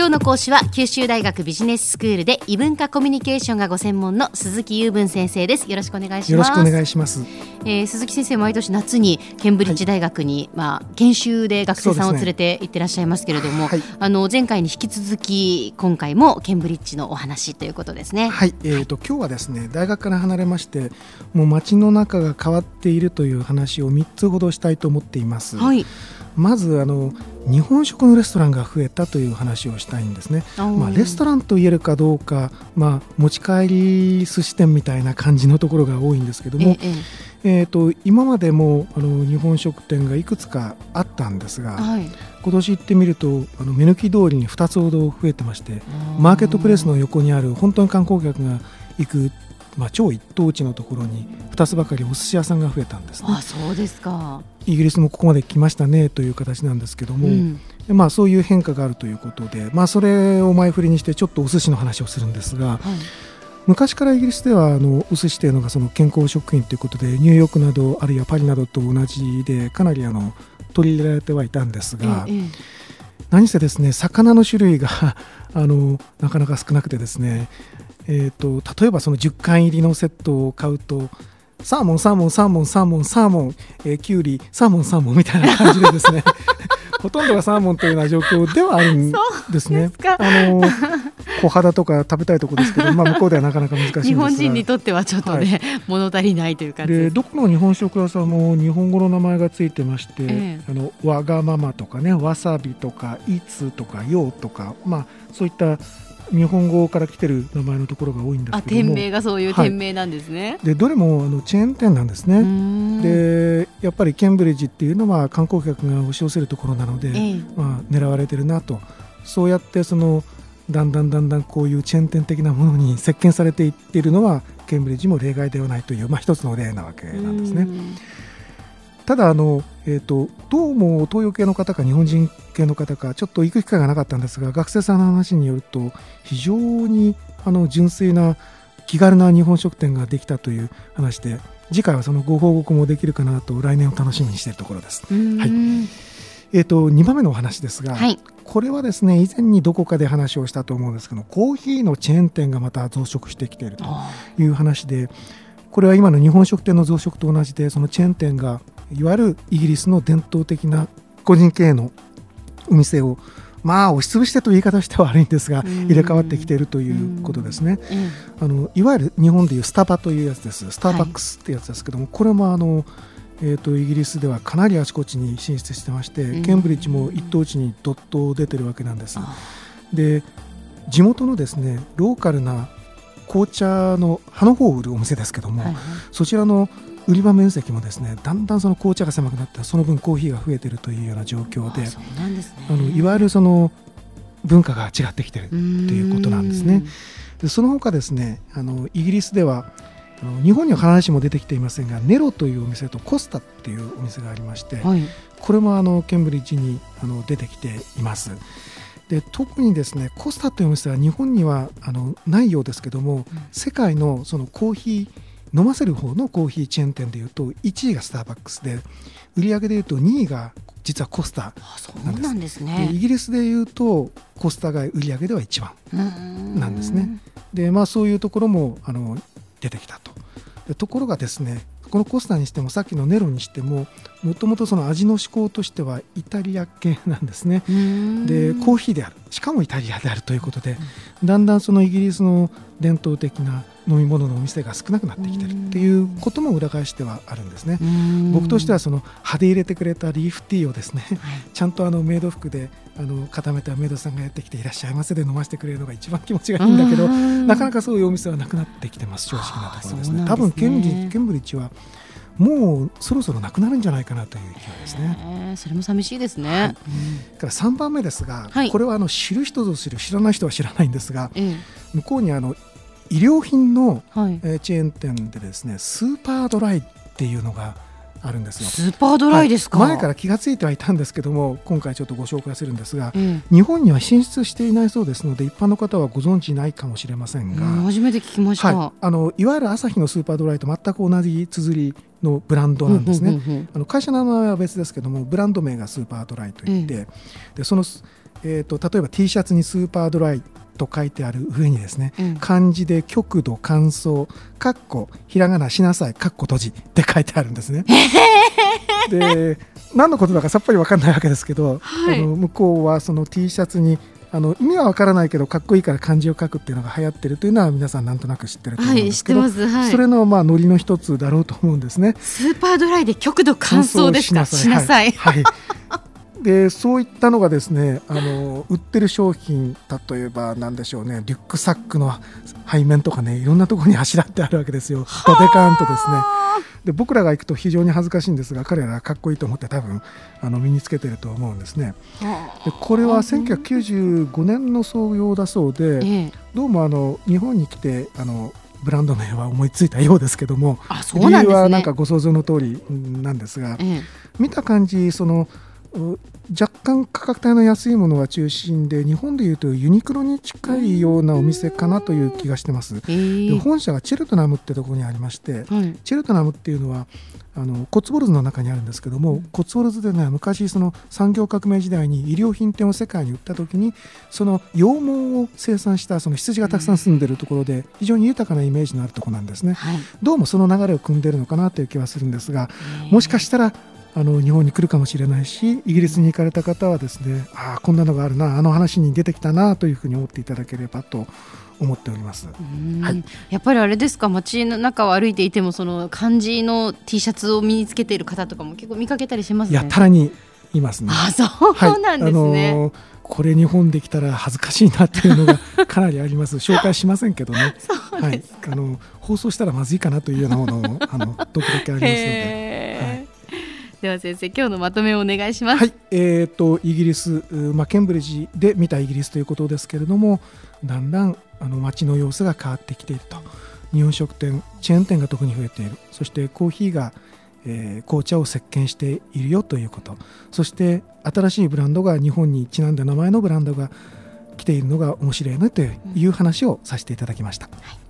今日の講師は九州大学ビジネススクールで異文化コミュニケーションがご専門の鈴木雄文先生です。よろしくお願いします。よろしくお願いします、えー、鈴木先生毎年夏にケンブリッジ大学に、はい、まあ研修で学生さんを連れて行ってらっしゃいますけれども、ねはい、あの前回に引き続き今回もケンブリッジのお話ということですね。はい、えーと、と今日はですね大学から離れましてもう街の中が変わっているという話を3つほどしたいと思っています。はい。まずあの日本食のレストランが増えたという話をしたいんですね、まあ、レストランと言えるかどうか、まあ、持ち帰り寿司店みたいな感じのところが多いんですけども、えええーと、今までもあの日本食店がいくつかあったんですが、はい、今年行ってみるとあの目抜き通りに2つほど増えてましてマーケットプレスの横にある本当に観光客が行くまあ、超一等地のところに2つばかりお寿司屋さんが増えたんです、ね、あそうですか。イギリスもここまで来ましたねという形なんですけども、うん、まあ、そういう変化があるということで、まあ、それを前振りにしてちょっとお寿司の話をするんですが、はい、昔からイギリスではあのお寿司というのがその健康食品ということでニューヨークなどあるいはパリなどと同じでかなりあの取り入れられてはいたんですが、ええ、何せですね魚の種類が あのなかなか少なくてですねえーと、例えばその10缶入りのセットを買うとサーモンサーモンサーモンサーモンサーモン、えー、キュウリサーモンサーモンみたいな感じでですね ほとんどがサーモンというような状況ではあるんですね。あの小肌とか食べたいところですけど、まあ、向こうではなかなか難しいです日本人にとってはちょっとね、はい、物足りないという感じ。でどこの日本食屋さんも日本語の名前がついてまして、え。あのわがままとかねわさびとかいつとかようとか、まあ、そういった日本語から来てる名前のところが多いんですけども。店名がそういう店名なんですね、はい、でどれもあのチェーン店なんですね。でやっぱりケンブリッジっていうのは観光客が押し寄せるところなので、えー、まあ、狙われてるなと。そうやってそのだんだんだんだんこういうチェーン店的なものに席巻されていっているのはケンブリッジも例外ではないという、まあ、一つの例なわけなんですね。ただあの、えーと、どうも東洋系の方か日本人系の方かちょっと行く機会がなかったんですが学生さんの話によると非常にあの純粋な気軽な日本食店ができたという話で次回はそのご報告もできるかなと来年を楽しみにしているところです。はい。えーと、2番目のお話ですが、はい、これはですね以前にどこかで話をしたと思うんですけどコーヒーのチェーン店がまた増殖してきているという話でこれは今の日本食店の増殖と同じでそのチェーン店がいわゆるイギリスの伝統的な個人経営のお店をまあ押しつぶしてという言い方しては悪いんですが入れ替わってきているということですね。あのいわゆる日本でいうスタバというやつです。スターバックスってやつですけども、これもあのえーと、イギリスではかなりあちこちに進出してまして、ケンブリッジも一等地にどっと出てるわけなんです。で地元のですねローカルな紅茶の葉の方を売るお店ですけども、はいはい、そちらの売り場面積もですねだんだんその紅茶が狭くなってその分コーヒーが増えているというような状況であのいわゆるその文化が違ってきているということなんですね。でその他ですねあのイギリスでは日本には必ずしも出てきていませんがネロというお店とコスタっていうお店がありまして、はい、これもあのケンブリッジにあの出てきています。で特にですねコスタというお店は日本にはあのないようですけども、うん、世界のそのコーヒー飲ませる方のコーヒーチェーン店でいうと1位がスターバックスで売上でいうと2位が実はコスタなんですね。イギリスでいうとコスタが売上では一番なんですね。でまあそういうところもあの出てきたと。ところがですねこのコスタにしてもさっきのネロにしてももともとその味の思考としてはイタリア系なんですね。でコーヒーである。しかもイタリアであるということでだんだんそのイギリスの伝統的な飲み物のお店が少なくなってきてるっていうことも裏返してはあるんですね。僕としてはその歯で入れてくれたリーフティーをですね、はい、ちゃんとあのメイド服であの固めたメイドさんがやってきていらっしゃいませで飲ませてくれるのが一番気持ちがいいんだけどなかなかそういうお店はなくなってきてます正直なところですね、ね、多分ケンブリケンブリッジはもうそろそろなくなるんじゃないかなという気がですね。それも寂しいですね。はい、から3番目ですが、はい、これはあの知る人ぞ知る知らない人は知らないんですが、向こうにあの医療品の、チェーン店でですねスーパードライっていうのがあるんですよ。スーパードライですか、はい、前から気が付いてはいたんですけども今回ちょっとご紹介するんですが、うん、日本には進出していないそうですので一般の方はご存知ないかもしれませんが、初めて聞きました、はい、あのいわゆる朝日のスーパードライと全く同じ綴りのブランドなんですね、あの会社の名前は別ですけどもブランド名がスーパードライといって、うん、でその、えーと、例えば T シャツにスーパードライと書いてある上にですね、うん、漢字で極度乾燥かっこひらがなしなさいかっこ閉じって書いてあるんですね。で何のことだかさっぱり分かんないわけですけど、はい、あの向こうはその T シャツにあの意味は分からないけどかっこいいから漢字を書くっていうのが流行ってるというのは皆さんなんとなく知ってると思うんですけど、はいはい、それのまあノリの一つだろうと思うんですね。スーパードライで極度乾燥ですか？しなさい。はい、でそういったのがですねあの売ってる商品例えばなんでしょうねリュックサックの背面とかねいろんなところにあしらってあるわけですよ。ドデカーンとですね。で僕らが行くと非常に恥ずかしいんですが彼らはかっこいいと思って多分あの身につけてると思うんですね。でこれは1995年の創業だそうで、どうもあの日本に来てあのブランド名は思いついたようですけども、理由はなんかご想像の通りなんですが、見た感じその若干価格帯の安いものが中心で日本でいうとユニクロに近いようなお店かなという気がしてます。で本社がチェルトナムってところにありまして、はい、チェルトナムっていうのはあのコッツボルズの中にあるんですけども、うん、コッツボルズでね昔その産業革命時代に衣料品店を世界に売った時にその羊毛を生産したその羊がたくさん住んでるところで非常に豊かなイメージのあるところなんですね、はい、どうもその流れを組んでるのかなという気はするんですがもしかしたらあの日本に来るかもしれないしイギリスに行かれた方はですねああこんなのがあるなあの話に出てきたなというふうに思っていただければと思っております、はい、やっぱりあれですか街の中を歩いていてもその漢字の T シャツを身につけている方とかも結構見かけたりします、ね、やたらにいますね。あそうなんですね、はい。あのーこれ日本できたら恥ずかしいなっていうのが かなりあります。紹介しませんけどね。はい、あの放送したらまずいかなというようなものをあのどこだけありますので、はい、では先生今日のまとめをお願いします。はい。えーと、イギリス、まあ、ケンブリッジで見たイギリスということですけれどもだんだんあの街の様子が変わってきていると。日本食店チェーン店が特に増えている。そしてコーヒーが、えー、紅茶を席巻しているよということ。そして新しいブランドが日本にちなんだ名前のブランドが来ているのが面白いねという話をさせていただきました。はい